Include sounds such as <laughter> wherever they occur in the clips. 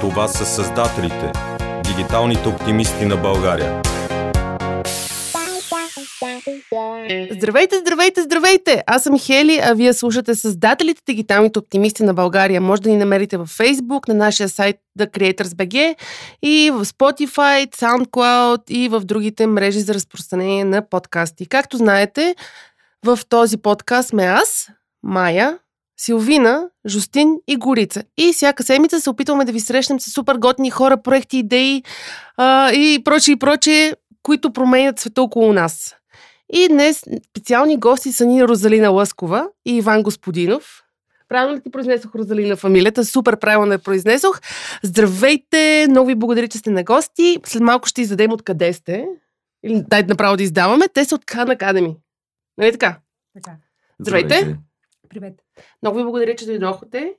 Това са създателите, дигиталните оптимисти на България. Здравейте, здравейте, здравейте! Аз съм Хели, а вие слушате създателите дигиталните оптимисти на България. Може да ни намерите във Facebook, на нашия сайт The Creators BG и в Spotify, SoundCloud и в другите мрежи за разпространение на подкасти. Както знаете, в този подкаст сме аз, Майя, Силвина, Жустин и Горица. И всяка седмица се опитваме да ви срещнем с супер готни хора, проекти, идеи а, и прочие и прочие, които променят света около нас. И днес специални гости са ни Розалина Лъскова и Иван Господинов. Правилно ли ти произнесох Розалина фамилията? Супер правилно я произнесох. Здравейте! Много ви благодаря, че сте на гости. След малко ще издадем откъде сте. Или дай направо да издаваме. Те са от Khan Academy. Нали така? Така. Здравейте! Здравейте. Привет. Много ви благодаря, че дойдохте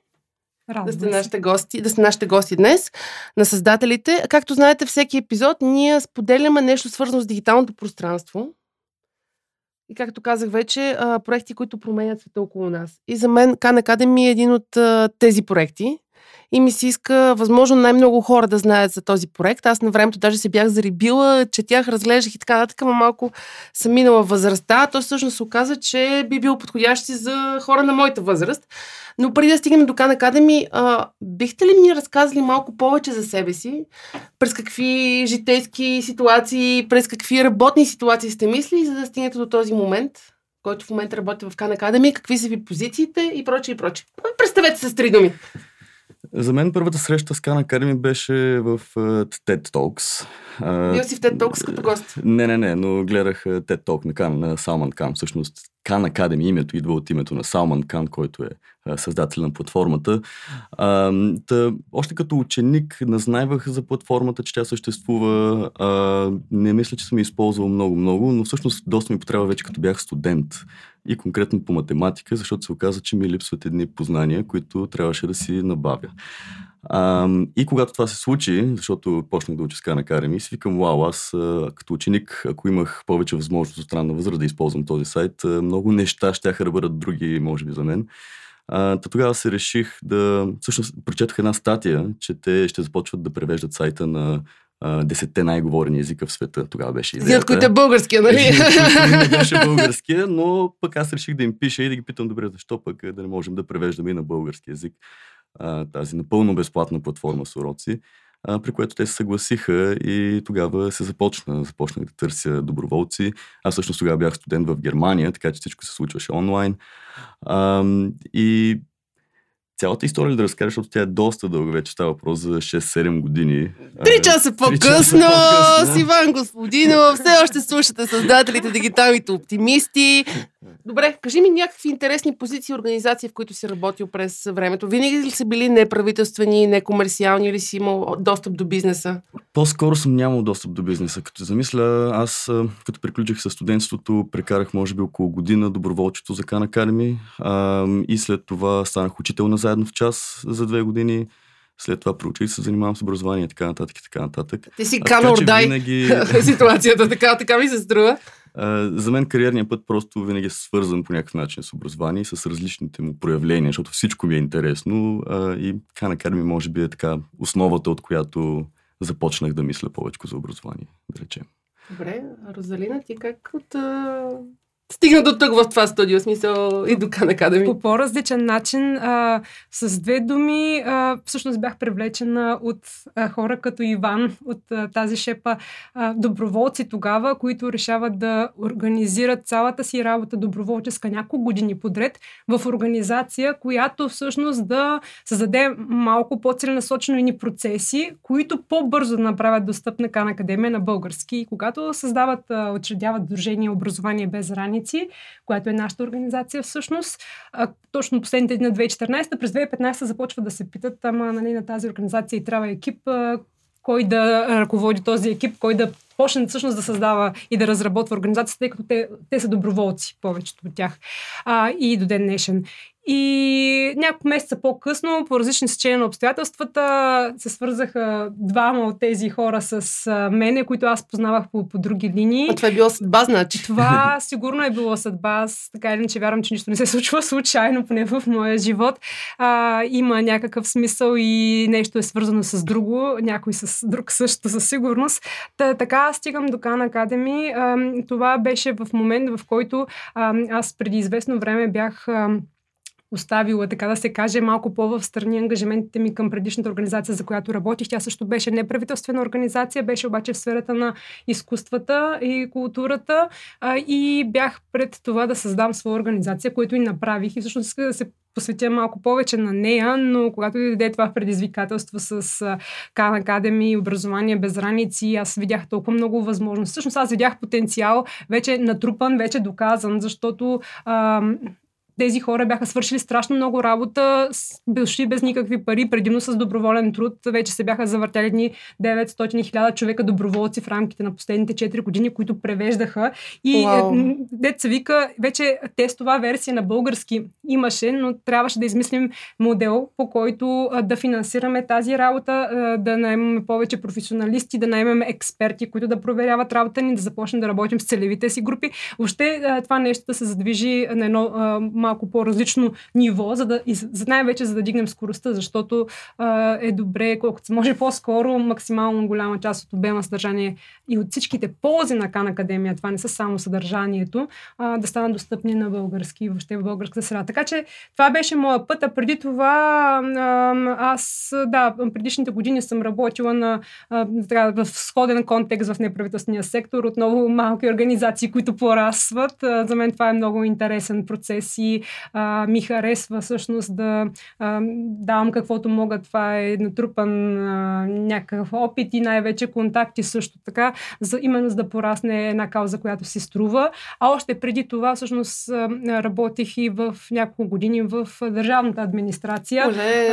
да Радвам сте се. нашите гости, да сте нашите гости днес, на създателите. Както знаете, всеки епизод ние споделяме нещо свързано с дигиталното пространство. И както казах вече, проекти, които променят света около нас. И за мен Khan Academy е един от тези проекти. И ми се иска, възможно, най-много хора да знаят за този проект. Аз на времето даже се бях зарибила, четях, разглеждах и така нататък, ама малко съм минала възрастта. То всъщност се оказа, че би бил подходящ и за хора на моята възраст. Но преди да стигнем до Khan Academy, бихте ли ми разказали малко повече за себе си? През какви житейски ситуации, през какви работни ситуации сте мисли, за да стигнете до този момент, който в момента работи в Khan Academy, какви са ви позициите и прочее и прочее. Представете се с три думи. За мен първата среща с Khan Academy беше в uh, TED Talks. Uh, Бил си в TED Talks като гост. Не, не, не, но гледах TED Talk на, Khan, на Салман Кан. Всъщност Khan Academy името идва от името на Салман Кан, който е създател на платформата. Uh, та, още като ученик назнайвах за платформата, че тя съществува. Uh, не мисля, че съм я използвал много-много, но всъщност доста ми потребва вече като бях студент. И конкретно по математика, защото се оказа, че ми липсват едни познания, които трябваше да си набавя. А, и когато това се случи, защото почнах да уча с Khan Academy, си викам, вау, аз като ученик, ако имах повече възможност от странна възраст да използвам този сайт, много неща ще да бъдат други, може би, за мен. А, та тогава се реших да... Всъщност, прочетох една статия, че те ще започват да превеждат сайта на десетте най-говорени езика в света. Тогава беше идеята. От които е българския, нали? <laughs> Не беше българския, но пък аз реших да им пиша и да ги питам, добре, защо пък да не можем да превеждаме и на български язик а, тази напълно безплатна платформа с уроци, а, при което те се съгласиха и тогава се започна. Започнах да търся доброволци. Аз всъщност тогава бях студент в Германия, така че всичко се случваше онлайн. А, и цялата история да разкажа, защото тя е доста дълга, вече става въпрос за 6-7 години. Три часа по-късно. с Иван Господинов. Все още слушате създателите дигиталните оптимисти. Добре, кажи ми някакви интересни позиции и организации, в които си работил през времето. Винаги ли са били неправителствени, некомерциални или си имал достъп до бизнеса? По-скоро съм нямал достъп до бизнеса. Като замисля, аз като приключих със студентството, прекарах може би около година доброволчето за Khan Academy а, и след това станах учител на заедно в час за две години. След това проучих се занимавам с образование и така нататък и така нататък. Ти си А така, канал че дай винаги- <laughs> ситуацията, така, така ми се струва. За мен кариерният път просто винаги е свързан по някакъв начин с образование и с различните му проявления, защото всичко ми е интересно а, и Khan Academy може би е така основата, от която започнах да мисля повече за образование, да речем. Добре, Розалина, ти как от... Стигна до тук в това студио, смисъл и до Khan Academy. По по-различен начин, а, с две думи, а, всъщност бях привлечена от а, хора като Иван, от а, тази шепа а, доброволци тогава, които решават да организират цялата си работа доброволческа няколко години подред в организация, която всъщност да създаде малко по-целенасочено ни процеси, които по-бързо да направят достъпна Кан Академия на български. И когато създават, учредяват Дружение Образование без граници, което е нашата организация всъщност, а, точно последните дни на 2014, през 2015 започват да се питат, ама нали, на тази организация и трябва екип, а, кой да ръководи този екип, кой да почне всъщност да създава и да разработва организацията, тъй като те, те са доброволци, повечето от тях. А, и до ден днешен. И няколко месеца по-късно, по различни сечения на обстоятелствата, се свързаха двама от тези хора с мене, които аз познавах по, по други линии. А това е било съдба, значи. Това <laughs> сигурно е било съдба. Аз така или иначе вярвам, че нищо не се случва случайно, поне в моя живот. А, има някакъв смисъл и нещо е свързано с друго, някой с друг също със сигурност. Та, така стигам до Khan Academy. А, това беше в момент, в който а, аз преди известно време бях а, оставила, така да се каже, малко по-в страни ангажиментите ми към предишната организация, за която работих. Тя също беше неправителствена организация, беше обаче в сферата на изкуствата и културата а, и бях пред това да създам своя организация, което и направих и всъщност исках да се посветя малко повече на нея, но когато дойде това предизвикателство с Khan Academy, образование без граници, аз видях толкова много възможности. Всъщност аз видях потенциал вече натрупан, вече доказан, защото а, тези хора бяха свършили страшно много работа, били без никакви пари, предимно с доброволен труд. Вече се бяха завъртяли дни 900-1000 човека доброволци в рамките на последните 4 години, които превеждаха. И wow. деца вика, вече тестова версия на български имаше, но трябваше да измислим модел, по който да финансираме тази работа, да наймаме повече професионалисти, да наймаме експерти, които да проверяват работа ни, да започнем да работим с целевите си групи. Въобще това нещо да се задвижи на едно малко по-различно ниво, за да, и за, най-вече за да дигнем скоростта, защото а, е добре, колкото се може по-скоро, максимално голяма част от обема съдържание и от всичките ползи на Кан Академия, това не са само съдържанието, а, да станат достъпни на български и въобще в българската среда. Така че това беше моя път, а преди това а, аз, да, предишните години съм работила на, а, в сходен контекст в неправителствения сектор, отново малки организации, които порасват. А, за мен това е много интересен процес и а, ми харесва всъщност да а, давам каквото мога. Това е натрупан а, някакъв опит и най-вече контакти също така, за, именно за да порасне една кауза, която си струва. А още преди това всъщност работех и в няколко години в държавната администрация.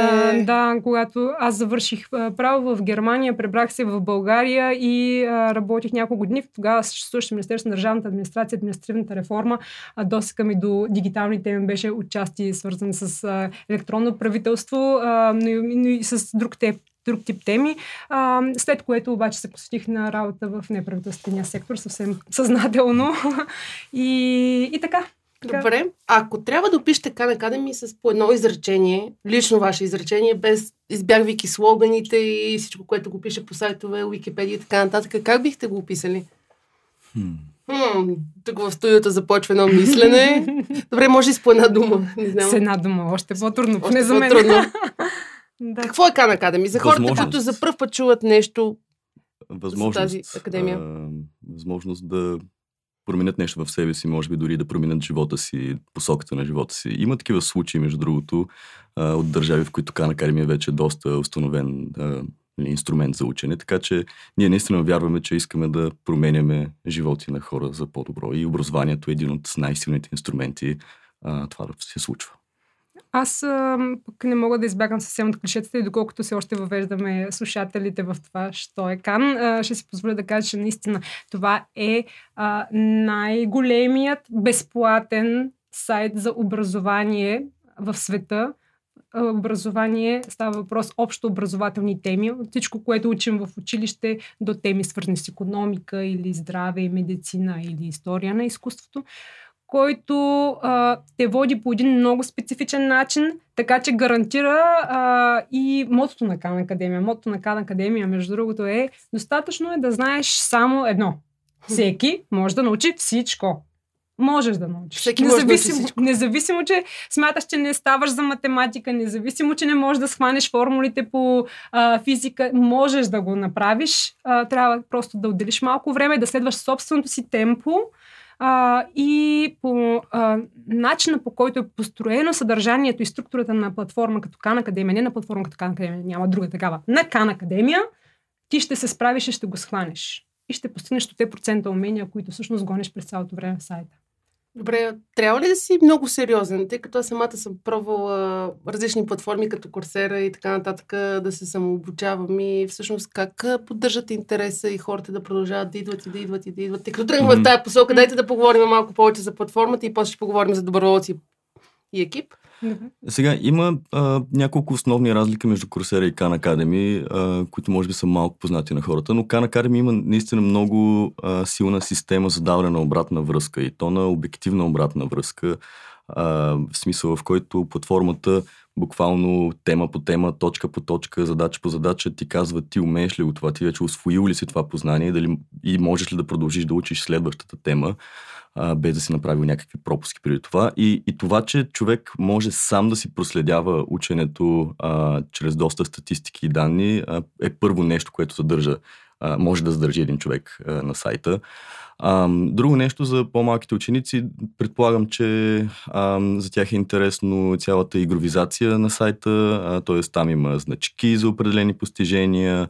А, да, когато аз завърших право в Германия, пребрах се в България и а, работих няколко години. Тогава съществуваше Министерство на държавната администрация, административната реформа, а досека ми до дигиталните ми беше отчасти свързан с а, електронно правителство, а, но, и, но и с друг тип друг тип теми, а, след което обаче се посветих на работа в неправителствения сектор съвсем съзнателно. <laughs> и, и така. Така. Добре. Ако трябва да опишете Khan Academy с по едно изречение, лично ваше изречение, без избягвайки слоганите и всичко, което го пише по сайтове, Википедия и така нататък, как бихте го описали? Hmm. Хм, тук в студиото започва едно мислене. <laughs> Добре, може и с по една дума. Не знам. С една дума, още по-трудно, поне за мен. <laughs> да. Какво е Кан Академи? За хората, които за първ път чуват нещо възможност, за тази академия. А, възможност да променят нещо в себе си, може би дори да променят живота си, посоката на живота си. Има такива случаи, между другото, от държави, в които Кан Академия вече е доста установен инструмент за учене, така че ние наистина вярваме, че искаме да променяме животи на хора за по-добро и образованието е един от най-силните инструменти а, това да се случва. Аз а, пък не мога да избягам съвсем от клишетата и доколкото се още въвеждаме слушателите в това, що е Кан, а, ще си позволя да кажа, че наистина това е а, най-големият безплатен сайт за образование в света, образование става въпрос общо образователни теми, от всичко, което учим в училище, до теми свързани с економика или здраве и медицина или история на изкуството, който а, те води по един много специфичен начин, така че гарантира а, и мотото на Кан Академия. Мотото на Кан Академия, между другото, е достатъчно е да знаеш само едно. <laughs> Всеки може да научи всичко можеш да научиш. Всеки независимо, може да независимо, че смяташ, че не ставаш за математика, независимо, че не можеш да схванеш формулите по а, физика, можеш да го направиш. А, трябва просто да отделиш малко време, да следваш собственото си темпо а, и по а, начина по който е построено съдържанието и структурата на платформа като Кан Академия, не на платформа като Кан Академия, няма друга такава, на Кан Академия, ти ще се справиш и ще го схванеш. И ще постигнеш те процента умения, които всъщност гониш през цялото време в сайта. Добре, трябва ли да си много сериозен, тъй като аз самата съм пробвала различни платформи, като Курсера и така нататък, да се самообучавам и всъщност как поддържат интереса и хората да продължават да идват и да идват и да идват. Тъй като тръгваме mm-hmm. в тази посока, дайте да поговорим малко повече за платформата и после ще поговорим за доброволци и екип. Сега има а, няколко основни разлики между Coursera и Khan Academy, а, които може би са малко познати на хората, но Khan Academy има наистина много а, силна система за даване на обратна връзка и то на обективна обратна връзка, а, в смисъл в който платформата буквално тема по тема, точка по точка, задача по задача ти казва ти умееш ли го това, ти вече освоил ли си това познание дали, и можеш ли да продължиш да учиш следващата тема без да си направил някакви пропуски преди това. И, и това, че човек може сам да си проследява ученето а, чрез доста статистики и данни, а, е първо нещо, което задържа, а, може да задържи един човек а, на сайта. Друго нещо за по-малките ученици, предполагам, че за тях е интересно цялата игровизация на сайта, т.е. там има значки за определени постижения,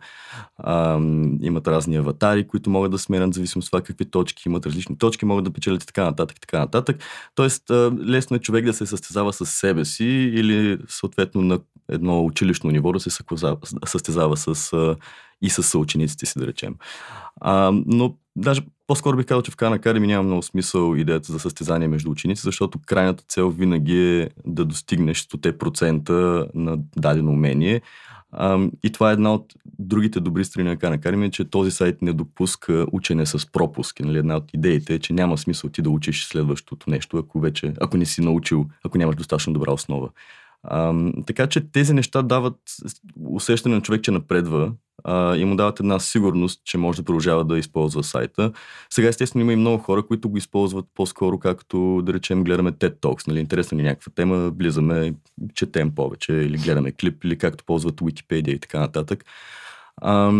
имат разни аватари, които могат да сменят, зависимо от това какви точки имат, различни точки могат да печелят и така нататък, така нататък. Тоест, лесно е човек да се състезава с себе си или съответно на едно училищно ниво да се състезава с, и с съучениците си, да речем. А, но даже по-скоро бих казал, че в Khan Academy няма много смисъл идеята за състезание между ученици, защото крайната цел винаги е да достигнеш 100% на дадено умение. И това е една от другите добри страни на Khan Academy, че този сайт не допуска учене с пропуски. Нали? Една от идеите е, че няма смисъл ти да учиш следващото нещо, ако вече, ако не си научил, ако нямаш достатъчно добра основа. А, така че тези неща дават усещане на човек, че напредва и му дават една сигурност, че може да продължава да използва сайта. Сега, естествено, има и много хора, които го използват по-скоро, както да речем, гледаме TED Talks. Нали? Интересна ни някаква тема, влизаме, четем повече, или гледаме клип, или както ползват Wikipedia и така нататък. А,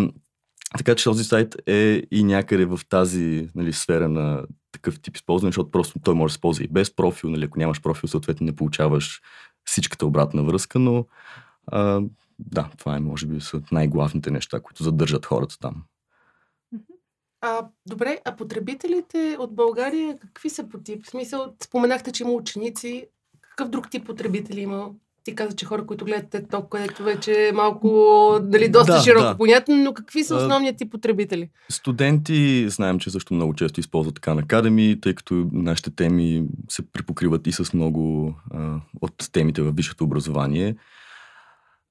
така че този сайт е и някъде в тази нали, сфера на такъв тип използване, защото просто той може да се ползва и без профил. Нали? Ако нямаш профил, съответно не получаваш всичката обратна връзка, но а, да, това е може би са най-главните неща, които задържат хората там. А, добре, а потребителите от България какви са по тип? В смисъл, споменахте, че има ученици. Какъв друг тип потребители има? Ти каза, че хора, които гледат TED където вече е малко, дали, доста да, широко да. понятно, но какви са основният тип потребители? Студенти, знаем, че също много често използват на Academy, тъй като нашите теми се припокриват и с много а, от темите в висшето образование.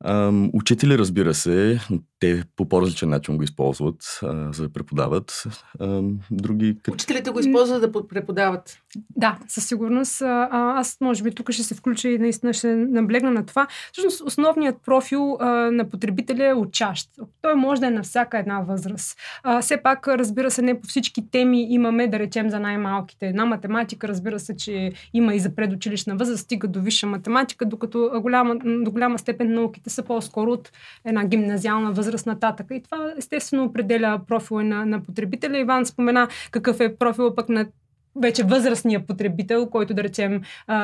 Ам, учители, разбира се, те по по-различен начин го използват, а, за да преподават. Ам, други... Учителите го използват да преподават. Да, със сигурност. А, аз може би тук ще се включа и наистина ще наблегна на това. Всъщност основният профил а, на потребителя е учащ. Той може да е на всяка една възраст. А, все пак, разбира се, не по всички теми имаме, да речем, за най-малките. Една математика, разбира се, че има и за предучилищна възраст, стига до висша математика, докато голяма, до голяма степен науките са по-скоро от една гимназиална възраст нататък. И това естествено определя профила на, на потребителя. Иван спомена какъв е профила пък на вече възрастния потребител, който да речем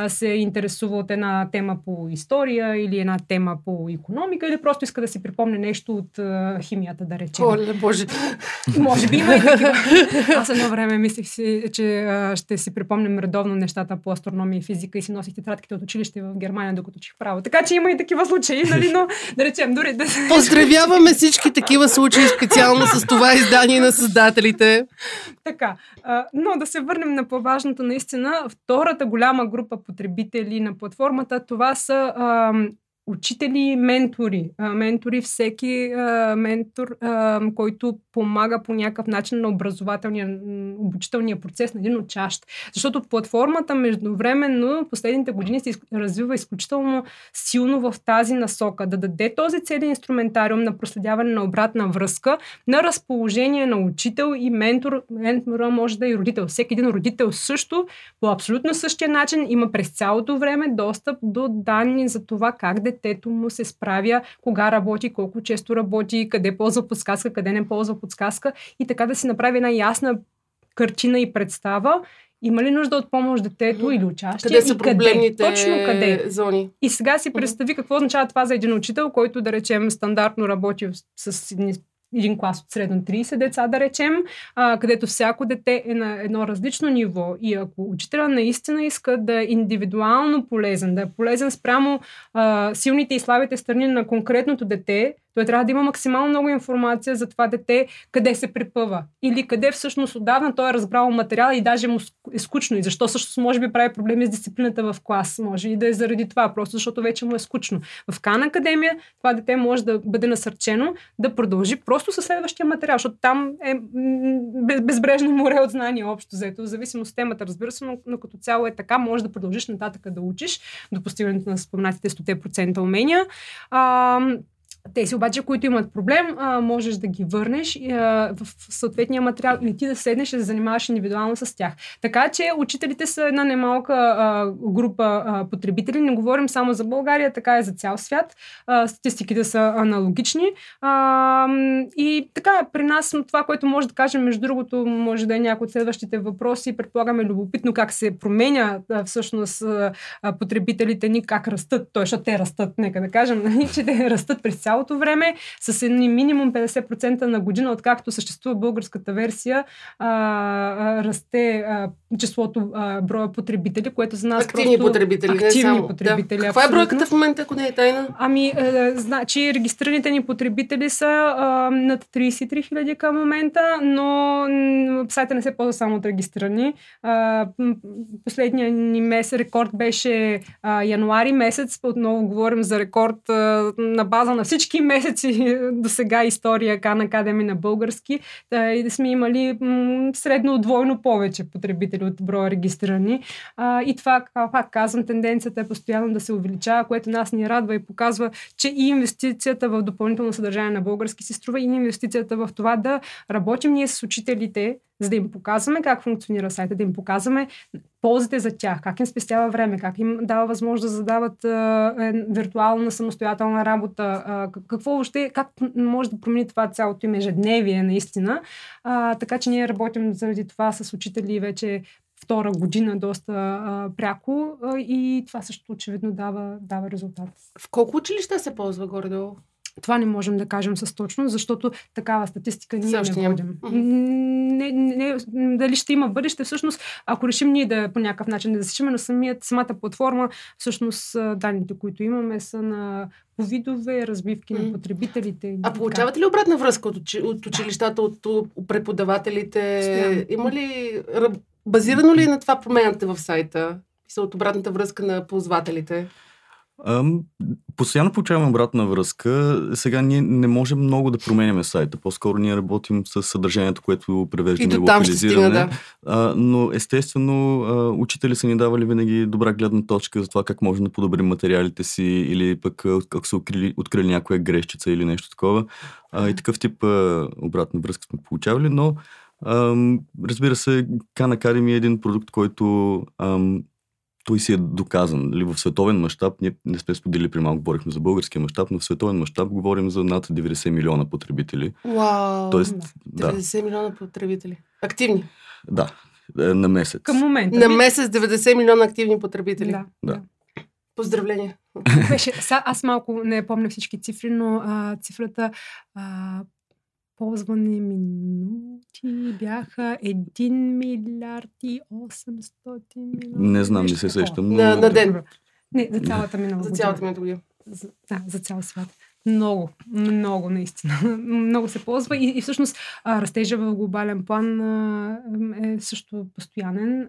се интересува от една тема по история или една тема по економика или просто иска да си припомне нещо от химията, да речем. Оле, боже! Може би има и такива. <laughs> Аз едно време мислих си, че ще си припомням редовно нещата по астрономия и физика и си носих тетрадките от училище в Германия, докато чих право. Така че има и такива случаи, нали? Но да речем, дори да... Поздравяваме всички такива случаи, специално с това издание на създателите. Така. Но да се върнем на на по-важното наистина, втората голяма група потребители на платформата, това са учители, ментори. А, ментори, всеки а, ментор, а, който помага по някакъв начин на образователния, обучителния процес на един учащ. Защото платформата междувременно последните години се развива изключително силно в тази насока. Да даде този цели инструментариум на проследяване на обратна връзка на разположение на учител и ментор. Ментора може да е родител. Всеки един родител също по абсолютно същия начин има през цялото време достъп до данни за това как детето му се справя, кога работи, колко често работи, къде ползва подсказка, къде не ползва подсказка и така да си направи една ясна картина и представа има ли нужда от помощ детето или участие? Къде са проблемните къде? Точно къде? зони? И сега си представи какво означава това за един учител, който да речем стандартно работи с един клас от средно 30 деца, да речем, а, където всяко дете е на едно различно ниво. И ако учителя наистина иска да е индивидуално полезен, да е полезен спрямо а, силните и слабите страни на конкретното дете, Той трябва да има максимално много информация за това дете, къде се препъва. Или къде всъщност отдавна той е разбрал материала и даже му е скучно. И защо всъщност може би прави проблеми с дисциплината в клас. Може и да е заради това, просто защото вече му е скучно. В Кан Академия това дете може да бъде насърчено да продължи просто със следващия материал, защото там е безбрежно море от знания общо взето, в зависимост от темата, разбира се, но, но като цяло е така, може да продължиш нататък да учиш до постигането на споменатите 100% умения. Тези обаче, които имат проблем, а, можеш да ги върнеш а, в съответния материал или ти да седнеш и да занимаваш индивидуално с тях. Така че учителите са една немалка а, група а, потребители. Не говорим само за България, така и за цял свят. А, статистиките са аналогични. А, и така, при нас това, което може да кажем, между другото, може да е някои от следващите въпроси. Предполагаме любопитно как се променя а, всъщност а, потребителите ни, как растат. Защото те растат, нека да кажем, нали, че те растат през цял цялото време, с едни минимум 50% на година, откакто съществува българската версия, а, а, расте а, числото, а, броя потребители, което за нас активни просто... потребители, активни не само. потребители. Да. Каква е бройката в момента, ако не е тайна? Ами, е, значи, регистрираните ни потребители са а, над 33 хиляди към момента, но сайта не се ползва само от регистрирани. А, последния ни месец рекорд беше а, януари месец. Отново говорим за рекорд а, на база на всички месеци <laughs> до сега история Кан Академи на български. Да, сме имали средно двойно повече потребители от броя регистрирани. И това, пак казвам, тенденцията е постоянно да се увеличава, което нас ни радва и показва, че и инвестицията в допълнително съдържание на български си струва и инвестицията в това да работим ние с учителите, за да им показваме как функционира сайта, да им показваме ползите за тях, как им спестява време, как им дава възможност да задават е, виртуална самостоятелна работа, а, какво въобще, как може да промени това цялото им ежедневие наистина. А, така че ние работим заради това с учители вече втора година доста а, пряко а, и това също очевидно дава, дава резултат. В колко училища се ползва горе-долу? Това не можем да кажем с точност, защото такава статистика ние Също не водим. Не, не, не, дали ще има бъдеще, всъщност, ако решим ние да по някакъв начин да засичаме на самият, самата платформа, всъщност данните, които имаме са на по видове, разбивки на потребителите. и А получавате ли обратна връзка от, от училищата, от, преподавателите? Постоянно. Има ли... Базирано ли е на това променяте в сайта? Мисля, от обратната връзка на ползвателите? Постоянно получаваме обратна връзка. Сега ние не можем много да променяме сайта. По-скоро ние работим с съдържанието, което И превеждаме стигна, локализиране. да. Но естествено, учители са ни давали винаги добра гледна точка за това как можем да подобрим материалите си или пък как са открили, открили някоя грешчица или нещо такова. И такъв тип обратна връзка сме получавали, но разбира се, Khan Academy е един продукт, който той си е доказан. Нали, в световен мащаб, ние не сме споделили при малко, говорихме за българския мащаб, но в световен мащаб говорим за над 90 милиона потребители. Вау! Тоест, да. да, 90 милиона потребители. Активни. да, е, на месец. Към момента. На месец 90 милиона активни потребители. Да, Да. да. Поздравления. Беше, са, аз малко не помня всички цифри, но а, цифрата а, ползвани минути бяха 1 милиард и 800 милиона. Не знам, не се сещам, но... На, на ден. Не, за цялата минала За цялата минута година. За, да, за цял свят. Много, много наистина. много се ползва и, и всъщност растежа в глобален план е също постоянен.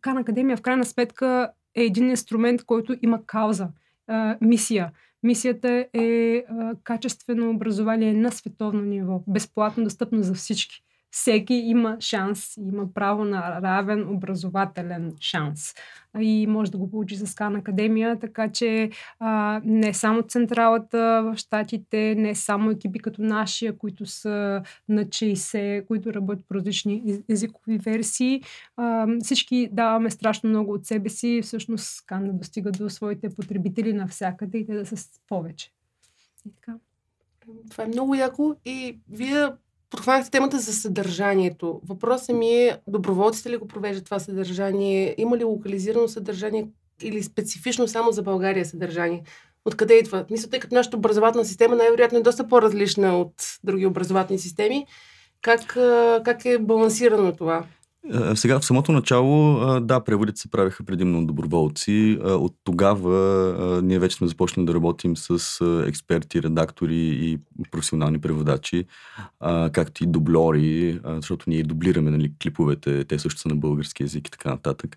Кан Академия в крайна сметка е един инструмент, който има кауза, мисия. Мисията е а, качествено образование на световно ниво, безплатно достъпно за всички. Всеки има шанс, има право на равен образователен шанс. И може да го получи с Кан Академия, така че а, не само централата в Штатите, не само екипи като нашия, които са на 60, които работят по различни ез- езикови версии. А, всички даваме страшно много от себе си, всъщност Кан да достига до своите потребители навсякъде и те да са повече. И така. Това е много яко и вие подхванахте темата за съдържанието. Въпросът ми е, доброволците ли го провеждат това съдържание? Има ли локализирано съдържание или специфично само за България съдържание? Откъде идва? Мисля, тъй като нашата образователна система най-вероятно е доста по-различна от други образователни системи. Как, как е балансирано това? Сега, в самото начало, да, преводите се правиха предимно доброволци. От тогава ние вече сме започнали да работим с експерти, редактори и професионални преводачи, както и дублори, защото ние дублираме нали, клиповете, те също са на български язик и така нататък.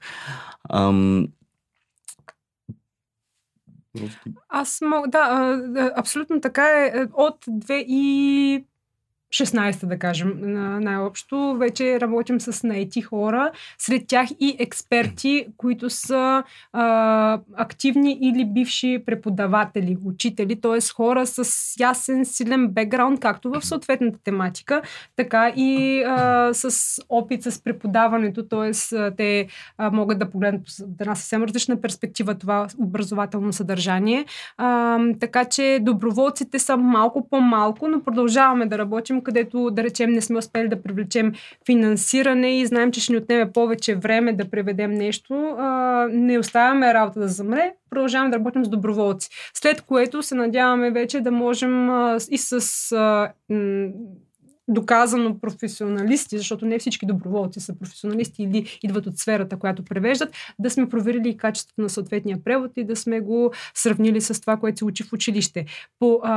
Аз мога, да, абсолютно така е. От 2 и 16, да кажем, най-общо. Вече работим с наети хора, сред тях и експерти, които са а, активни или бивши преподаватели, учители, т.е. хора с ясен, силен бекграунд, както в съответната тематика, така и а, с опит с преподаването, т.е. те а, могат да погледнат от една съвсем различна перспектива това образователно съдържание. А, така че доброволците са малко по-малко, но продължаваме да работим където, да речем, не сме успели да привлечем финансиране и знаем, че ще ни отнеме повече време да преведем нещо, а, не оставяме работа да замре, продължаваме да работим с доброволци. След което се надяваме вече да можем а, и с а, м- доказано професионалисти, защото не всички доброволци са професионалисти или идват от сферата, която превеждат, да сме проверили качеството на съответния превод и да сме го сравнили с това, което се учи в училище. По а,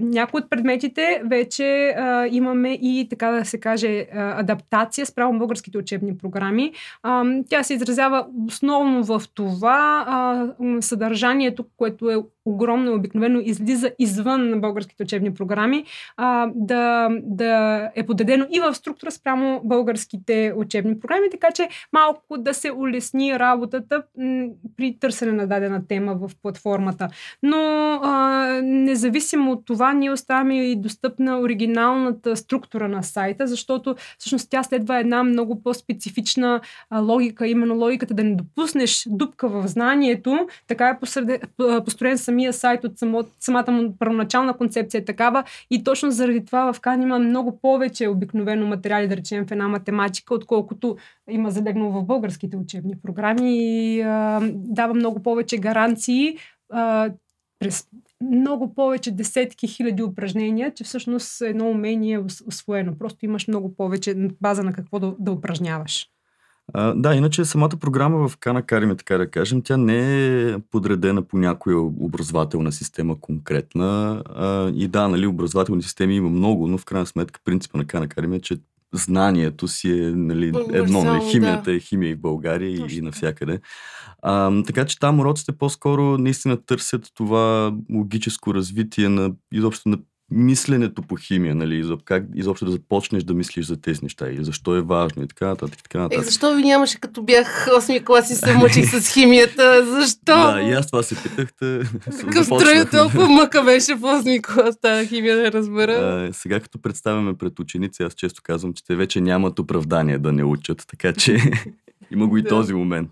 някои от предметите вече а, имаме и, така да се каже, а, адаптация спрямо българските учебни програми. А, тя се изразява основно в това а, съдържанието, което е огромно и обикновено излиза извън българските учебни програми, а, да, да е подредено и в структура спрямо българските учебни програми, така че малко да се улесни работата м- при търсене на дадена тема в платформата. Но а, независимо от това, ние оставяме и достъпна оригиналната структура на сайта, защото всъщност тя следва една много по-специфична а, логика, именно логиката да не допуснеш дупка в знанието, така е построен самия сайт от само, самата му първоначална концепция е такава и точно заради това в Кан има много повече обикновено материали, да речем, в една математика, отколкото има залегнало в българските учебни програми и а, дава много повече гаранции а, през много повече десетки хиляди упражнения, че всъщност едно умение е освоено. Просто имаш много повече база на какво да, да упражняваш. А, да, иначе самата програма в Кана Кариме, така да кажем, тя не е подредена по някоя образователна система конкретна. А, и да, нали, образователни системи има много, но в крайна сметка принципа на Кана Кариме е, че знанието си е нали, едно. Нали, химията да. е химия и в България и, и навсякъде. А, така че там уроците по-скоро наистина търсят това логическо развитие на изобщо на мисленето по химия, нали, как изобщо да започнеш да мислиш за тези неща и защо е важно и така нататък. Така нататък. Е, защо ви нямаше като бях 8 клас и се мъчих с химията? Защо? Да, и аз това се питахте. Какъв строй толкова мъка беше в 8 клас тази химия да разбера. А, сега като представяме пред ученици, аз често казвам, че те вече нямат оправдание да не учат, така че има го и да. този момент.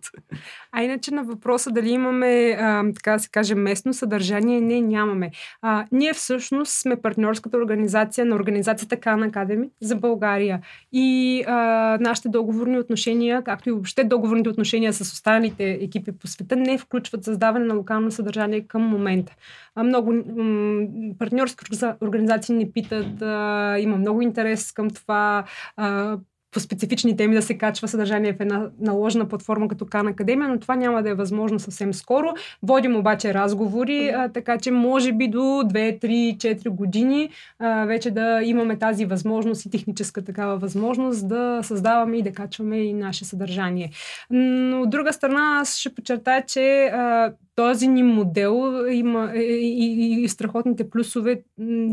А иначе на въпроса дали имаме, а, така да се каже, местно съдържание, не, нямаме. А, ние всъщност сме партньорската организация на организацията Khan Academy за България. И а, нашите договорни отношения, както и въобще договорните отношения с останалите екипи по света, не включват създаване на локално съдържание към момента. А, много м- партньорски организации ни питат, а, има много интерес към това. А, по специфични теми да се качва съдържание в една наложена платформа като Кан Академия, но това няма да е възможно съвсем скоро. Водим обаче разговори, а, така че може би до 2, 3, 4 години а, вече да имаме тази възможност и техническа такава възможност да създаваме и да качваме и наше съдържание. Но от друга страна, аз ще подчертая, че а, този ни модел има и, и, и страхотните плюсове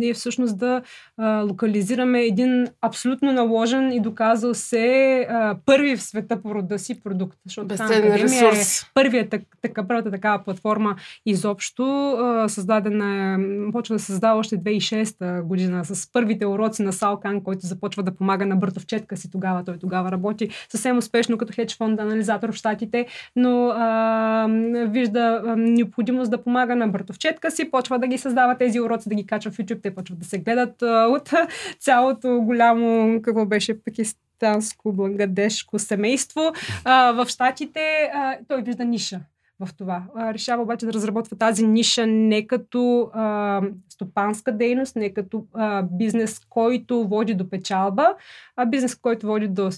е всъщност да а, локализираме един абсолютно наложен и доказал се а, първи в света по рода си продукт. Защото Безценен ресурс. е първият, така, първата такава платформа изобщо. А, създадена, почва да създава още 2006 година с първите уроци на Салкан, който започва да помага на братовчетка си тогава. Той тогава работи съвсем успешно като хедж фонд анализатор в Штатите, но а, вижда необходимост да помага на братовчетка си, почва да ги създава тези уроци, да ги качва в YouTube, те почват да се гледат а, от <laughs> цялото голямо, какво беше, пакистанско, бангадешко семейство. В Штатите той вижда ниша в това. Решава обаче да разработва тази ниша не като а, стопанска дейност, не като а, бизнес, който води до печалба, а бизнес, който води до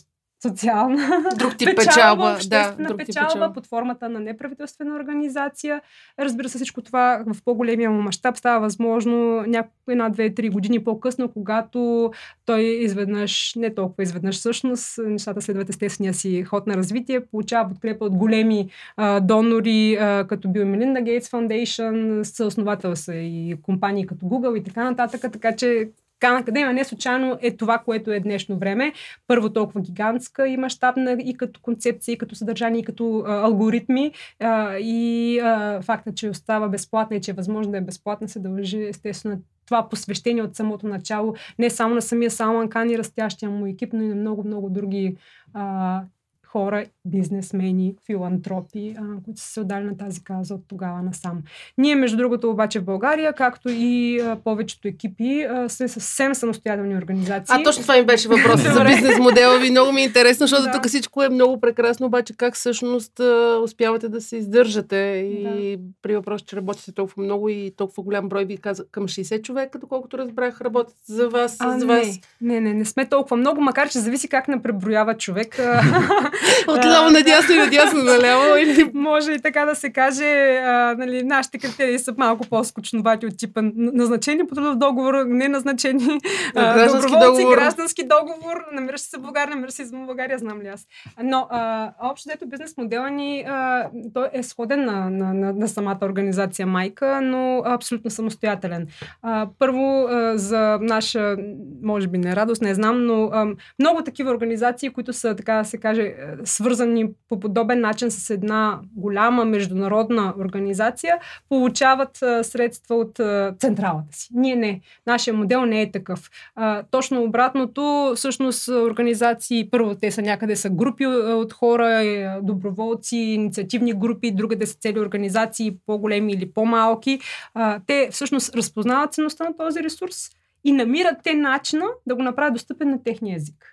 социална друг тип печалба, обществена да, друг тип печалба, печалба. под формата на неправителствена организация. Разбира се, всичко това в по-големия му мащаб става възможно няколко, една, две, три години по-късно, когато той изведнъж, не толкова изведнъж всъщност, нещата следват естествения си ход на развитие, получава подкрепа от големи а, донори, а, като Bill Melinda Gates Foundation, съосновател са и компании като Google и така нататък, така че Кан Академия не случайно е това, което е днешно време. Първо толкова гигантска и мащабна и като концепция, и като съдържание, и като а, алгоритми. А, и а, факта, че остава безплатна и че е възможно да е безплатна, се дължи естествено това посвещение от самото начало, не само на самия Салман Кан и растящия му екип, но и на много-много други а, хора, бизнесмени, филантропи, а, които са се отдали на тази каза от тогава насам. Ние, между другото, обаче в България, както и а, повечето екипи, а, са съвсем самостоятелни организации. А точно това ми беше въпросът за бизнес модела ви. Много ми е интересно, защото Да. тук всичко е много прекрасно, обаче как всъщност а, успявате да се издържате и при въпрос, че работите толкова много и толкова голям брой, ви каза към 60 човека, доколкото разбрах, работят за вас, А, с не, вас. не, не, не сме толкова много, макар че зависи как не преброява човек. <laughs> Отляво надясно и надясно наляво или Може и така да се каже, а, нали, нашите критерии са малко по-скучновати от типа назначени по трудов договор, не назначени а, Граждански доброволци, договор. граждански договор, намираш се в България, намираш се извън България, знам ли аз. Но а, общо дето бизнес модела ни а, той е сходен на, на, на, на самата организация Майка, но абсолютно самостоятелен. А, първо, а, за наша, може би не радост, не знам, но а, много такива организации, които са, така да се каже, свързани по подобен начин с една голяма международна организация, получават средства от централата си. Ние не. Нашия модел не е такъв. Точно обратното, всъщност организации, първо те са някъде са групи от хора, е, доброволци, инициативни групи, другаде са цели организации, по-големи или по-малки. Те всъщност разпознават ценността на този ресурс и намират те начина да го направят достъпен на техния език.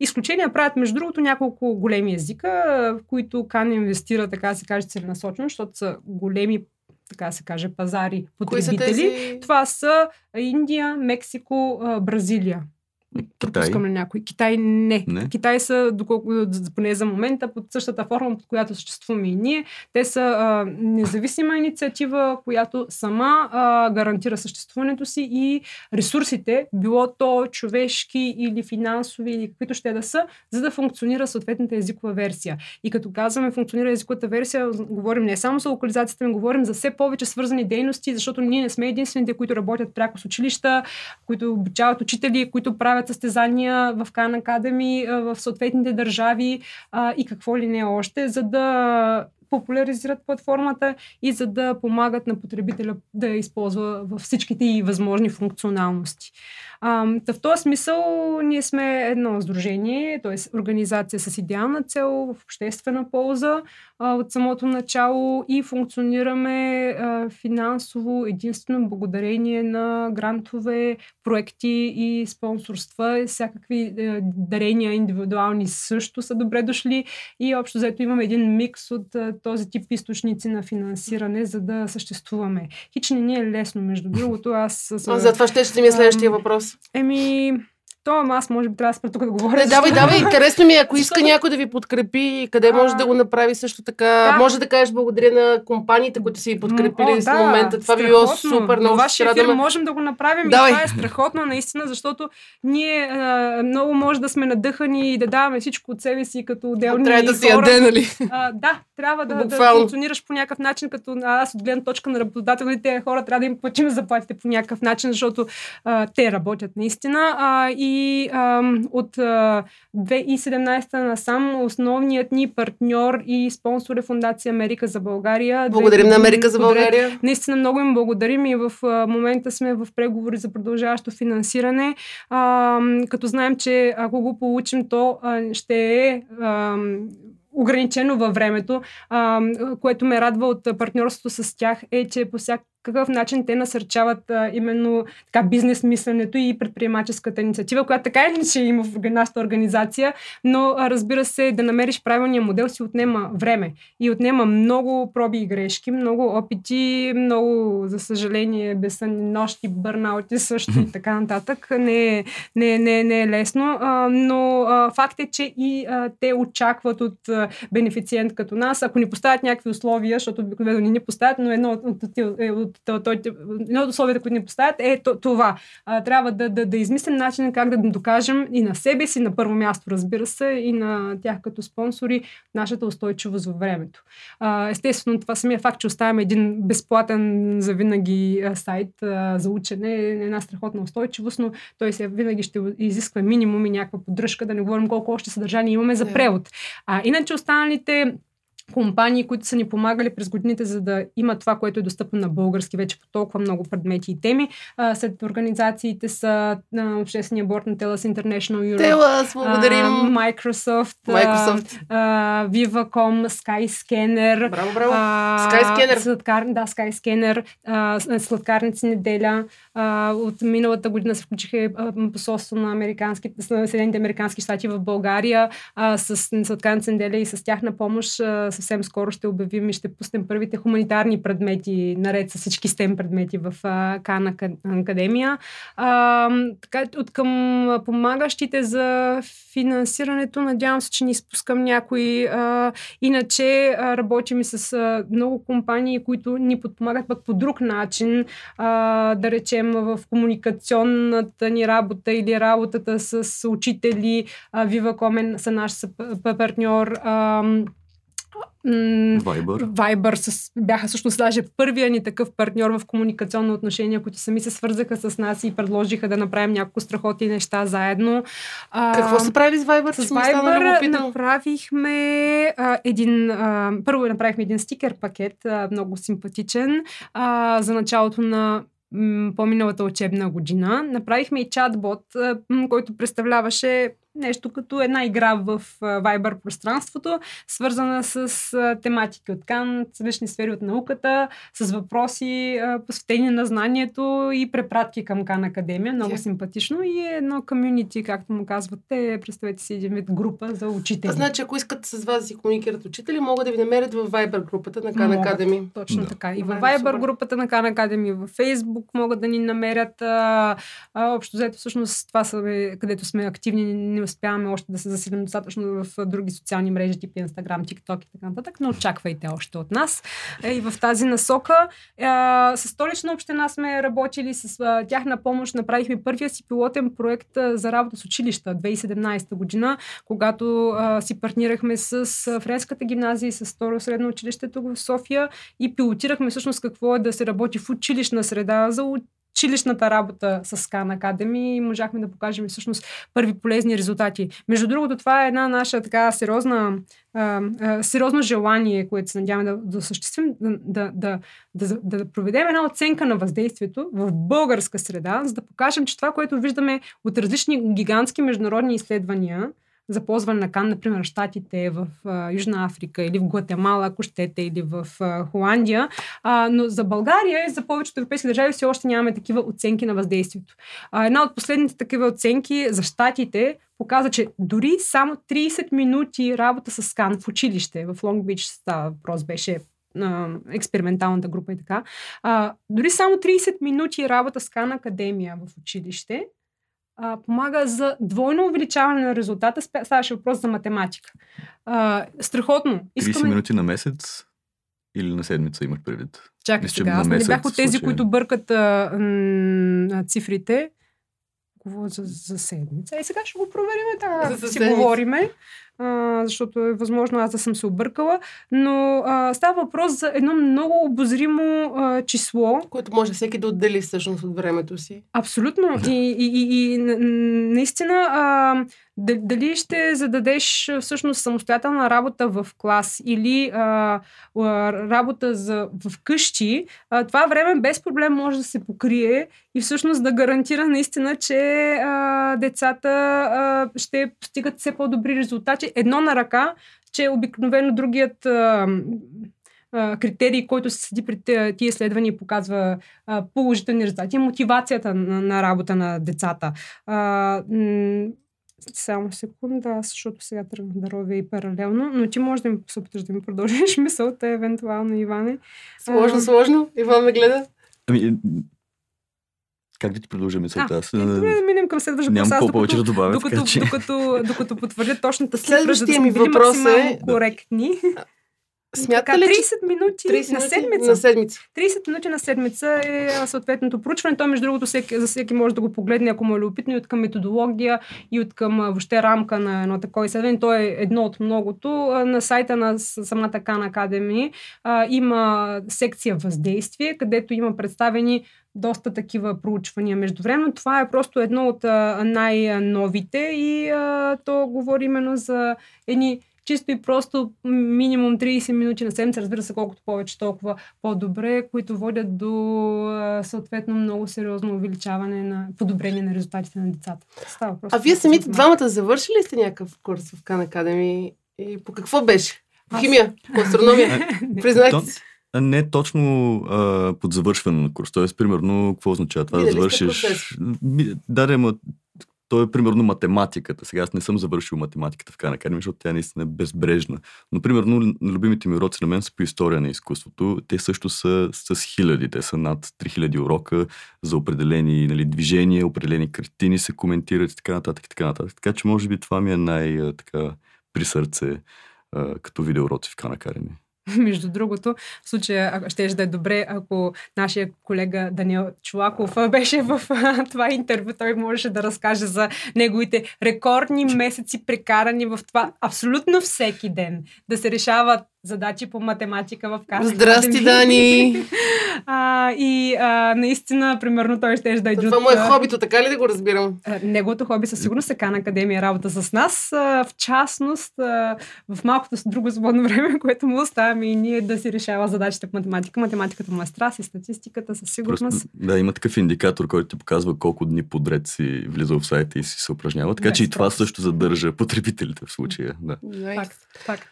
Изключения правят, между другото, няколко големи езика, в които Кан инвестира, така се каже, целенасочено, защото са големи, така се каже, пазари, кои са потребители. тези? Това са Индия, Мексико, Бразилия. Китай. Пропускам ли някой? Китай не. Не. Китай са, доколко, поне за момента, под същата форма, под която съществуваме и ние. Те са а, независима инициатива, която сама а, гарантира съществуването си и ресурсите, било то човешки или финансови или каквито ще да са, за да функционира съответната езикова версия. И като казваме функционира езиковата версия, говорим не само за локализацията, но говорим за все повече свързани дейности, защото ние не сме единствените, които работят пряко с училища, които обучават учители, които правят състезания в Khan Academy в съответните държави и какво ли не още, за да популяризират платформата и за да помагат на потребителя да я използва във всичките и възможни функционалности. А, та в този смисъл ние сме едно сдружение, т.е. организация с идеална цел в обществена полза а, от самото начало и функционираме а, финансово единствено благодарение на грантове, проекти и спонсорства. Всякакви е, дарения индивидуални също са добре дошли и общо взето имаме един микс от е, този тип източници на финансиране, за да съществуваме. Хич не ни е лесно, между другото. Аз... А, за това ще ще ми е следващия въпрос. Еми, то, ама аз може би трябва да спра тук да говоря. Не, давай, давай, <laughs> интересно ми е, ако иска някой да ви подкрепи, къде може А, да го направи също така. да. Може да кажеш благодаря на компаниите, които са ви подкрепили в момента. Това би било супер, На много вашия ефир можем да го направим Давай. и това е страхотно наистина, защото ние а, много може да сме надъхани и да даваме всичко от себе си като отделни Трябва да си яде, нали? А, да, трябва да, да функционираш по някакъв начин, като аз от гледна точка на работодателите хора трябва да им платим заплатите по някакъв начин, защото а, те работят наистина. А, и а, от а, 2017 насам основният ни партньор и спонсор е Фундация Америка за България. Благодарим на Америка за. България. Наистина много им благодарим и в а, момента сме в преговори за продължаващо финансиране, а, като знаем, че ако го получим, то а, ще е а, ограничено във времето, а, което ме радва от партньорството с тях е, че по всяк какъв начин те насърчават а, именно така, бизнес мисленето и предприемаческата инициатива, която така или иначе има в нашата организация, но а, разбира се, да намериш правилния модел си отнема време и отнема много проби и грешки, много опити, много, за съжаление, безсънни нощи, бърнаути също и <laughs> така нататък. Не е, не, не, не е лесно, а, но а, факт е, че и а, те очакват от а, бенефициент като нас, ако ни поставят някакви условия, защото обикновено ни не поставят, но едно от, от, от, от, той, едно от условията, които ни поставят е това. А, трябва да, да, да измислим начин как да докажем и на себе си, на първо място, разбира се, и на тях като спонсори, нашата устойчивост във времето. А, естествено, това самия факт, че оставяме един безплатен за винаги сайт а, за учене е една страхотна устойчивост, но той се винаги ще изисква минимум и някаква поддръжка, да не говорим колко още съдържание имаме за превод. А иначе останалите компании, които са ни помагали през годините, за да има това, което е достъпно на български вече по толкова много предмети и теми. А, след организациите са а, Обществения борт на Telus International Europe, Телас, благодарим. а, Microsoft, Microsoft. А, Viva.com, Skyscanner. Браво, браво. а, Skyscanner. Сладкар, да, Skyscanner, а, сладкарници неделя. А, от миналата година се включиха а, посолство на на Съединените американски щати в България а, с сладкарници неделя и с тяхна помощ а, съвсем скоро ще обявим и ще пуснем първите хуманитарни предмети, наред с всички STEM предмети в Кан Ака- Академия. А, така, от към помагащите за финансирането, надявам се, че не изпускам някой. А, иначе а, работим с а, много компании, които ни подпомагат пък по друг начин, а, да речем в комуникационната ни работа или работата с учители. А, Viva.com са наш партньор. А, Viber. Viber с, бяха всъщност даже първия ни такъв партньор в комуникационно отношение, които сами се свързаха с нас и предложиха да направим няколко страхотни неща заедно. А, Какво се прави с Viber? с Viber направихме а, един... А, първо направихме един стикер пакет, а, много симпатичен, а, за началото на по-миналата учебна година. Направихме и чатбот, а, който представляваше нещо като една игра в а, Viber пространството, свързана с а, тематики от Кан, различни сфери от науката, с въпроси а, посветени на знанието и препратки към Кан Академия. Много Тя- симпатично и е едно комюнити, както му казвате. Представете си един вид група за учители. Значи, ако искат с вас да си комуникират учители, могат да ви намерят в Viber групата на Khan. Academy. Точно Да. така. И в Viber групата на Khan Academy, в Facebook могат да ни намерят. А, а, общо взето, всъщност, това са, бе, където сме активни, не успяваме още да се засилим достатъчно в други социални мрежи, типи Instagram, TikTok и така нататък, но очаквайте още от нас. Е, и в тази насока. С столична община сме работили с а, тяхна помощ. Направихме първия си пилотен проект за работа с училища 2017 година, когато си партнирахме с Френската гимназия и с второ средно училище тук в София и пилотирахме всъщност какво е да се работи в училищна среда за училищната работа с Khan Academy и можахме да покажем всъщност първи полезни резултати. Между другото, това е една наша така сериозна, а, сериозно желание, което се надяваме да, да осъществим, да, да, да, да проведем една оценка на въздействието в българска среда, за да покажем, че това, което виждаме от различни гигантски международни изследвания, за ползване на кан, например, в Штатите, в а, Южна Африка или в Гватемала, ако щете, или в а, Холандия. А, но за България и за повечето европейски държави все още нямаме такива оценки на въздействието. А, една от последните такива оценки за Штатите показа, че дори само 30 минути работа с скан в училище, в Лонг Бич става въпрос, беше експерименталната група и така. А, дори само 30 минути работа с Кан Академия в училище а, помага за двойно увеличаване на резултата. Ставаше въпрос за математика. А, страхотно. 30 минути на месец или на седмица имаш предвид? Чакай Мисля, сега, аз не месец бях от тези, които бъркат а, м, цифрите. Говоря за, за седмица. И сега ще го проверим, така За си седмица. говориме, а, защото е възможно аз да съм се объркала. Но а, става въпрос за едно много обозримо а, число, Което може всеки да отдели всъщност от времето си. Абсолютно. И, и, и, и наистина, а, дали ще зададеш всъщност самостоятелна работа в клас или а, работа за, в къщи, а, това време без проблем може да се покрие и всъщност да гарантира наистина, че а, децата а, ще постигат все по-добри резултати. Едно на ръка, че обикновено другият а, а, критерий, който се седи при тия изследвания и показва а, положителни резултати, е мотивацията на, на работа на децата. А, само секунда, защото сега тръгна да ровя и паралелно, но ти може да ми се опиташ да ми продължиш <laughs> мисълта, евентуално, Иване. Сложно, а... сложно. Иван ме гледа. Ами, как да ти продължа мисълта? Аз добре, да минем към следващия Нямам какво повече да добавя. Докато, така, че... докато, докато потвърдя точната Следващия ми въпрос е... коректни. Смята ли, 30 минути 30 на седмица. На седмица. 30 минути на седмица е съответното проучване. То, между другото, всеки, за всеки може да го погледне, ако му е любопитно, и от към методология, и от към въобще рамка на едно такова изследване. То е едно от многото. На сайта на самата Khan Academy има секция въздействие, където има представени доста такива проучвания. Междувременно това е просто едно от най-новите и а, то говори именно за едни чисто и просто минимум 30 минути на седмица, разбира се, колкото повече, толкова по-добре, които водят до съответно много сериозно увеличаване на подобрение на резултатите на децата. Става просто. А вие самите двамата завършили сте някакъв курс в Кан Академи? И по какво беше? По химия? По <laughs> астрономия? Признайте си. Не точно а, под завършване на курс. Тоест, примерно, какво означава това да завършиш? Да, да, то е примерно математиката. Сега аз не съм завършил математиката в Кан Академи, защото тя наистина е безбрежна. Но примерно любимите ми уроци на мен са по история на изкуството. Те също са с хиляди. Те са над 3000 урока за определени нали, движения, определени картини се коментират и така нататък. И така, нататък. така че може би това ми е най-така при сърце като видеоуроци в Кан Академи. <laughs> Между другото, в случая ще да е добре, ако нашия колега Даниел Чулаков беше в това интервю, той можеше да разкаже за неговите рекордни месеци прекарани в това абсолютно всеки ден. Да се решават задачи по математика в каста. Здрасти, Дани! <laughs> а, и а, наистина, примерно, той ще да е Това му е хобито, така ли да го разбирам? Неговото хоби със сигурност е Кан Академия работа с нас. А, в частност, а, в малкото с друго свободно <laughs> време, което му оставяме и ние да си решава задачите по математика. Математиката му е страст и статистиката със сигурност. Просто, да, има такъв индикатор, който ти показва колко дни подред си влиза в сайта и си се упражнява. Така да, че и това също задържа потребителите в случая. Да. Факт, факт.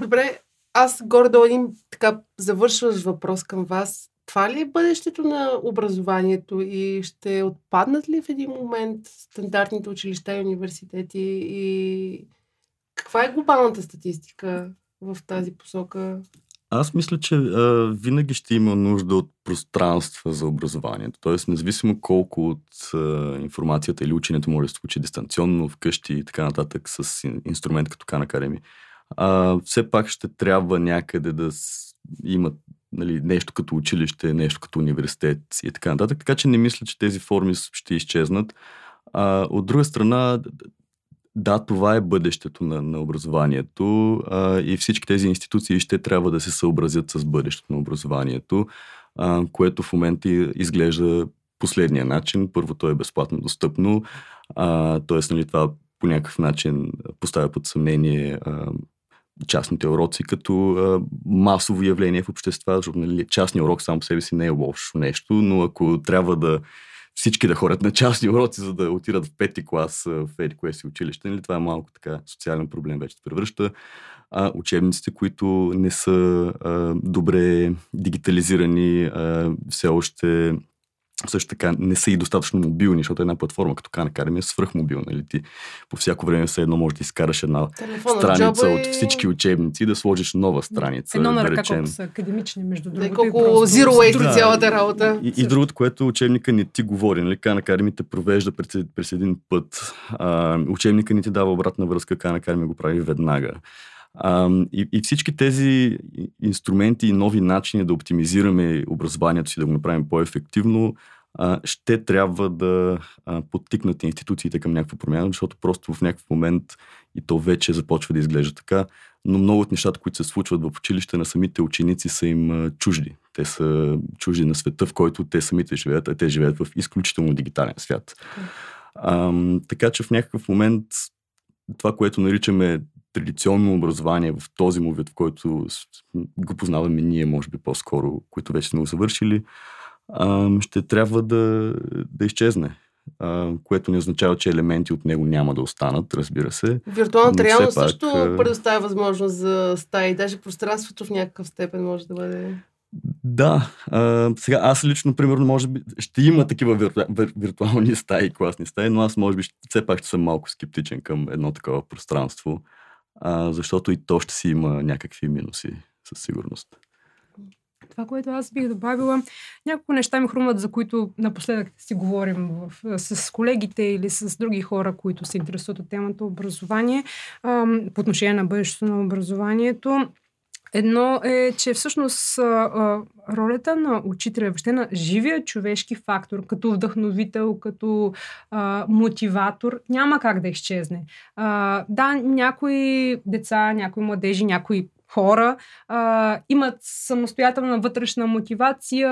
Добре, аз горе-долу един така завършваш въпрос към вас. Това ли е бъдещето на образованието и ще отпаднат ли в един момент стандартните училища и университети и каква е глобалната статистика в тази посока? Аз мисля, че а, винаги ще има нужда от пространства за образованието. Тоест, независимо колко от а, информацията или ученето може да се случи дистанционно, вкъщи и така нататък с инструмент като Khan Academy, а, все пак ще трябва някъде да имат нали, нещо като училище, нещо като университет и така нататък. Така че не мисля, че тези форми ще изчезнат. А, от друга страна, да, това е бъдещето на, на образованието а, и всички тези институции ще трябва да се съобразят с бъдещето на образованието, а, което в момента изглежда последния начин. Първо, то е безплатно достъпно, т.е. Нали, това по някакъв начин поставя под съмнение а, частните уроци като а, масово явление в общества, защото нали, частния урок сам по себе си не е лошо нещо, но ако трябва да всички да ходят на частни уроци, за да отидат в пети клас в еди кое си училище, нали, това е малко така социален проблем вече се превръща. А учебниците, които не са а, добре дигитализирани, а, все още също така не са и достатъчно мобилни, защото една платформа като Khan Academy е свръхмобилна. Нали? Ти по всяко време все едно можеш да изкараш една Телефона, страница от всички учебници и да сложиш нова страница. Едно на ръка, да колко са академични, между другото. колко zero waste да, цялата работа. И, и, другото, което учебника ни ти говори, нали? Khan Academy те провежда през, през един път. А, учебника ни ти дава обратна връзка, Khan Academy го прави веднага. А, и, и всички тези инструменти и нови начини да оптимизираме образованието си, да го направим по-ефективно, а, ще трябва да а, подтикнат институциите към някаква промяна, защото просто в някакъв момент и то вече започва да изглежда така, но много от нещата, които се случват в училище на самите ученици са им чужди. Те са чужди на света, в който те самите живеят, а те живеят в изключително дигитален свят. А, така че в някакъв момент това, което наричаме традиционно образование в този му вид, в който го познаваме ние, може би по-скоро, които вече сме го завършили, ще трябва да, да изчезне. което не означава, че елементи от него няма да останат, разбира се. Виртуалната реалност пак, също предоставя възможност за стаи. Даже пространството в някакъв степен може да бъде... Да, а, сега аз лично, примерно, може би, ще има такива вирту... вир- виртуални стаи, класни стаи, но аз може би ще, все пак ще съм малко скептичен към едно такова пространство, а, защото и то ще си има някакви минуси, със сигурност. Това, което аз бих добавила, няколко неща ми хрумват, за които напоследък си говорим в, с колегите или с други хора, които се интересуват от темата образование, ам, по отношение на бъдещето на образованието. Едно е, че всъщност ролята на учителя, въобще на живия човешки фактор, като вдъхновител, като а, мотиватор, няма как да изчезне. А, да, някои деца, някои младежи, някои хора а, имат самостоятелна вътрешна мотивация,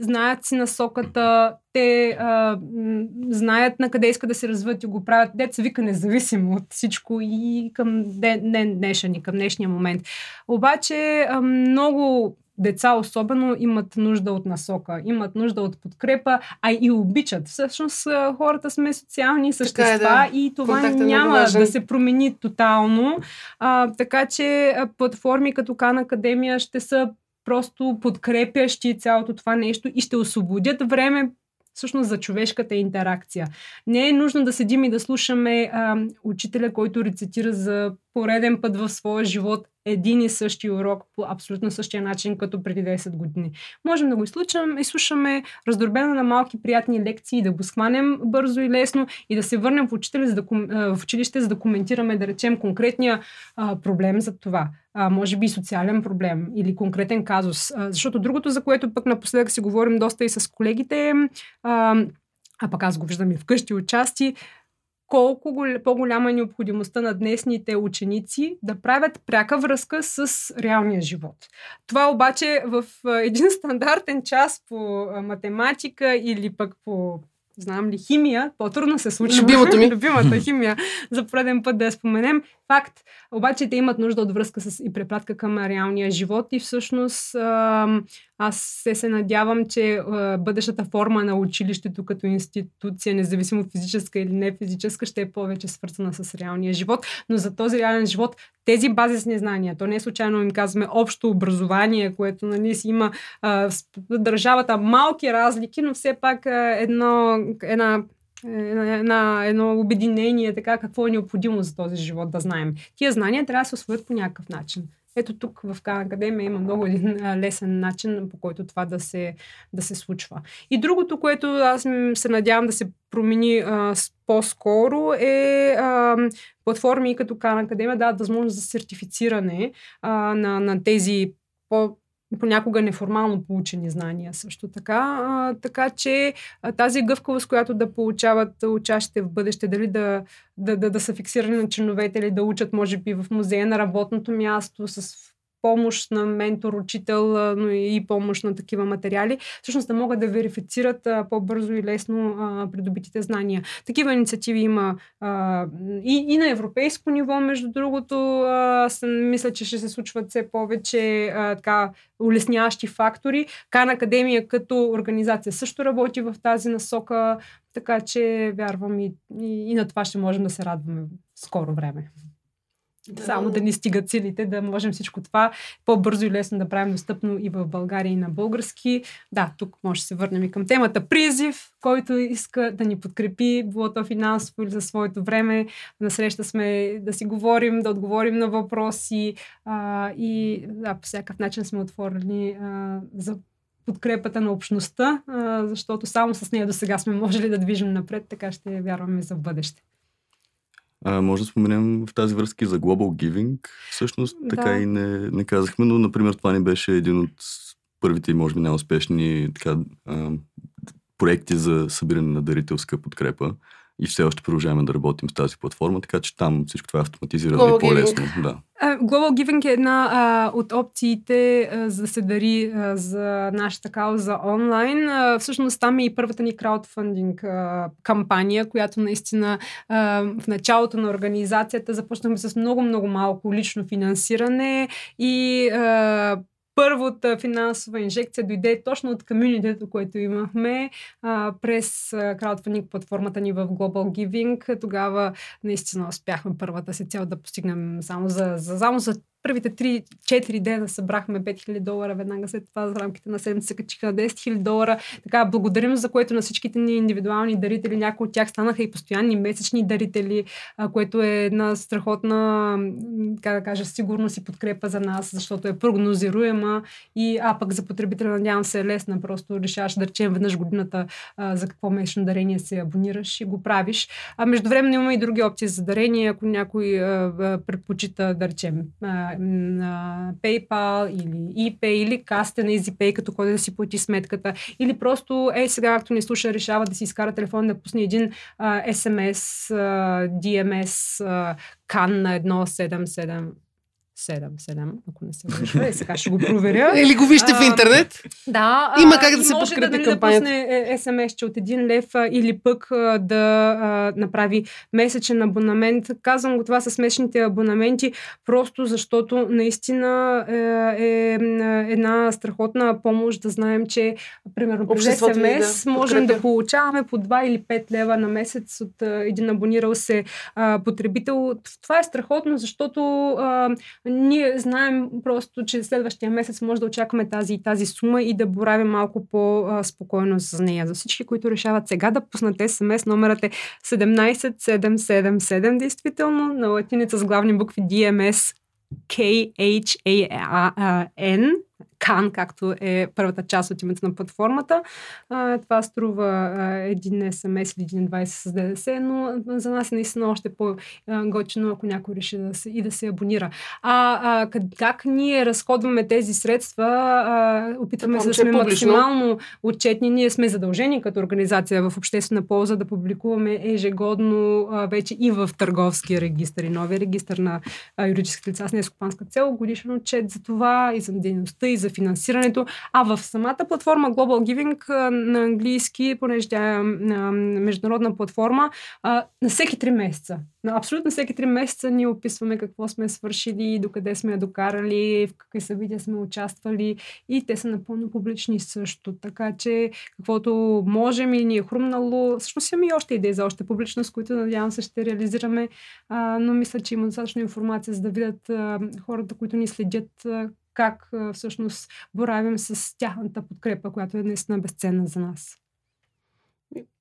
знаят си насоката, те а, м, знаят на къде искат да се развиват и го правят. Деца вика независимо от всичко и към ден, ден днешен и към днешния момент. Обаче а, много деца особено имат нужда от насока, имат нужда от подкрепа, а и обичат. Всъщност хората сме социални същества е, да. и това Контактът е няма важен. да се промени тотално. А, така че платформи като Кан Академия ще са просто подкрепящи цялото това нещо и ще освободят време всъщност за човешката интеракция. Не е нужно да седим и да слушаме а, учителя, който рецитира за пореден път в своя живот един и същи урок по абсолютно същия начин, като преди 10 години. Можем да го изслушаме, изслушаме раздробено на малки приятни лекции, да го схванем бързо и лесно и да се върнем в, учителя, за да, в училище, за да коментираме, да речем, конкретния а, проблем за това. А, може би социален проблем или конкретен казус. А, защото другото, за което пък напоследък си говорим доста и с колегите, а, а пък аз го виждам и вкъщи отчасти, колко гол- по-голяма е необходимостта на днесните ученици да правят пряка връзка с реалния живот. Това обаче в един стандартен час по математика или пък по знам ли, химия, по-трудно се случва. Любимото ми. <laughs> Любимата химия, за пореден път да я споменем. Факт. Обаче те имат нужда от връзка с и препратка към реалния живот и всъщност аз се, се надявам, че бъдещата форма на училището като институция, независимо физическа или не физическа, ще е повече свързана с реалния живот. Но за този реален живот тези базисни знания, то не е случайно им казваме общо образование, което нали, си има а, държавата малки разлики, но все пак едно, една една, едно обединение, така какво е необходимо за този живот да знаем. Тия знания трябва да се освоят по някакъв начин. Ето тук в Кан Академия има много един лесен начин, по който това да се, да се случва. И другото, което аз се надявам да се промени а, по-скоро е а, платформи като Кан Академия дават възможност за сертифициране а, на, на тези по понякога неформално получени знания също така. А, така че а, тази гъвкавост, която да получават учащите в бъдеще, дали да, да, да, да са фиксирани на членовете или да учат, може би, в музея на работното място, с помощ на ментор, учител, но и помощ на такива материали, всъщност да могат да верифицират по-бързо и лесно придобитите знания. Такива инициативи има и, и на европейско ниво, между другото, мисля, че ще се случват все повече така улесняващи фактори. Кан Академия като организация също работи в тази насока, така че вярвам и, и, и на това ще можем да се радваме в скоро време. Да. Само да ни стигат силите, да можем всичко това по-бързо и лесно да правим достъпно и в България и на български. Да, тук може да се върнем и към темата призив, който иска да ни подкрепи, било то финансово или за своето време. На среща сме да си говорим, да отговорим на въпроси а, и да, по всякакъв начин сме отворени а, за подкрепата на общността, а, защото само с нея до сега сме можели да движим напред, така ще вярваме за бъдеще. А, може да споменем в тази връзка и за Global Giving. Всъщност, Да. така и не, не казахме, но, например, това ни беше един от първите и, може би, най-успешни така, а, проекти за събиране на дарителска подкрепа. И все още продължаваме да работим с тази платформа, така че там всичко това е автоматизирано Global и по-лесно. Giving. Да. Global Giving е една а, от опциите а, за да се дари а, за нашата кауза онлайн. А, всъщност там е и първата ни краудфандинг а, кампания, която наистина а, в началото на организацията започнахме с много-много малко лично финансиране и а, първата финансова инжекция дойде точно от комьюнитето, което имахме а, през краудфандинг платформата ни в Global Giving. Тогава наистина успяхме първата си цел да постигнем само за, за, само за първите 3-4 дена събрахме 5000 долара, веднага след това в рамките на седмица се качиха на 10 000 долара. Така, благодарим за което на всичките ни индивидуални дарители. Някои от тях станаха и постоянни месечни дарители, което е една страхотна, как да кажа, сигурност и подкрепа за нас, защото е прогнозируема и а пък за потребителя надявам се е лесна. Просто решаваш да речем веднъж годината а, за какво месечно дарение се абонираш и го правиш. А междувременно имаме и други опции за дарение, ако някой а, предпочита да речем PayPal или ePay или каста на EasyPay, като ходи да си плати сметката. Или просто, е, сега, както ни слуша, решава да си изкара телефон да пусне един а, SMS, а, DMS, а, кан на 177 7-7, ако не се лъжа. Е, сега ще го проверя. <laughs> Или го вижте в интернет. Да. Има как да се може подкрепи да, кампанията. да смс че от един лев или пък да а, направи месечен абонамент. Казвам го това с месечните абонаменти, просто защото наистина е, е една страхотна помощ да знаем, че примерно през СМС да можем подкрепя. да получаваме по 2 или 5 лева на месец от един абонирал се а, потребител. Това е страхотно, защото а, ние знаем просто, че следващия месец може да очакваме тази и тази сума и да боравим малко по-спокойно с нея. За всички, които решават сега да пуснат СМС, номерът е 17777, действително, на латиница с главни букви DMS K-H-A-N, CAN, както е първата част от името на платформата. А, това струва а, един СМС или един 20 с ДДС, но за нас е наистина още по-готино, ако някой реши да се, и да се абонира. А, а как, как ние разходваме тези средства, а, опитваме се да сме е публично. максимално отчетни. Ние сме задължени като организация в обществена полза да публикуваме ежегодно а, вече и в търговски регистър и новия регистър на а, юридическите лица с нескопанска цел, годишен отчет за това и за дейността и за финансирането. А в самата платформа Global Giving на английски, понеже тя е международна платформа, на всеки 3 месеца. На абсолютно всеки 3 месеца ние описваме какво сме свършили, докъде сме я докарали, в какви събития сме участвали и те са напълно публични също. Така че каквото можем и ни е хрумнало, всъщност имаме и още идеи за още публичност, които надявам се ще реализираме, но мисля, че има достатъчно информация, за да видят хората, които ни следят, как всъщност боравим с тяхната подкрепа, която е наистина безценна за нас.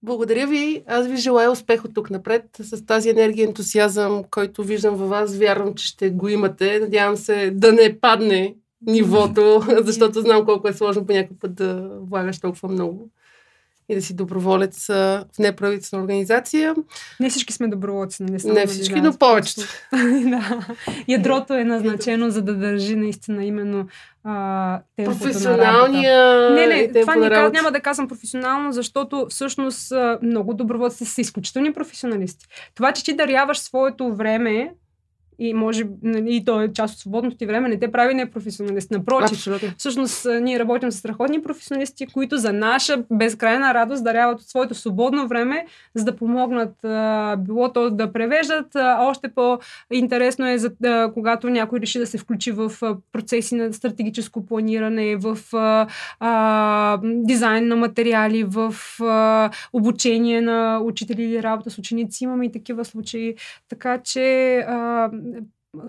Благодаря ви. Аз ви желая успех от тук напред с тази енергия и ентусиазъм, който виждам във вас. Вярвам, че ще го имате. Надявам се да не падне <laughs> нивото, защото знам колко е сложно по някой път да влагаш толкова много и да си доброволец в неправителствена организация. Не всички сме доброволци, нали? Само Не всички, но повечето. <laughs> да. Ядрото е назначено, за да държи наистина именно а, темпото на работа. Професионалния Не, не, това не, ка- работа. няма да казвам професионално, защото всъщност много доброволци са изключителни професионалисти. Това, че ти даряваш своето време и може нали, и то е част от свободното ти време, не те прави непрофесионалист. Напротив, Абсолютно. Всъщност, ние работим с страхотни професионалисти, които за наша безкрайна радост даряват от своето свободно време, за да помогнат а, било то да превеждат. А, още по-интересно е, за, а, когато някой реши да се включи в а, процеси на стратегическо планиране, в а, а, дизайн на материали, в а, обучение на учители или работа с ученици. Имаме и такива случаи. Така че а,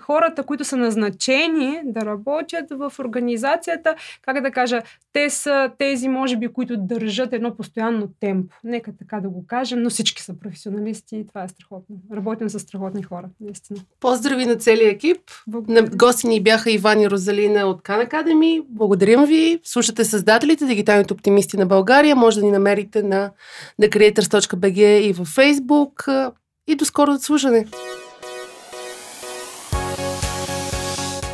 хората, които са назначени да работят в организацията, как да кажа, те са тези, може би, които държат едно постоянно темпо. Нека така да го кажем, но всички са професионалисти и това е страхотно. Работим с страхотни хора, наистина. Поздрави на целия екип. На гости ни бяха Иван и Розалина от Кан Академи. Благодарим ви. Слушате създателите, дигиталните оптимисти на България. Може да ни намерите на thecreators.bg и във Facebook. И до скоро слушане.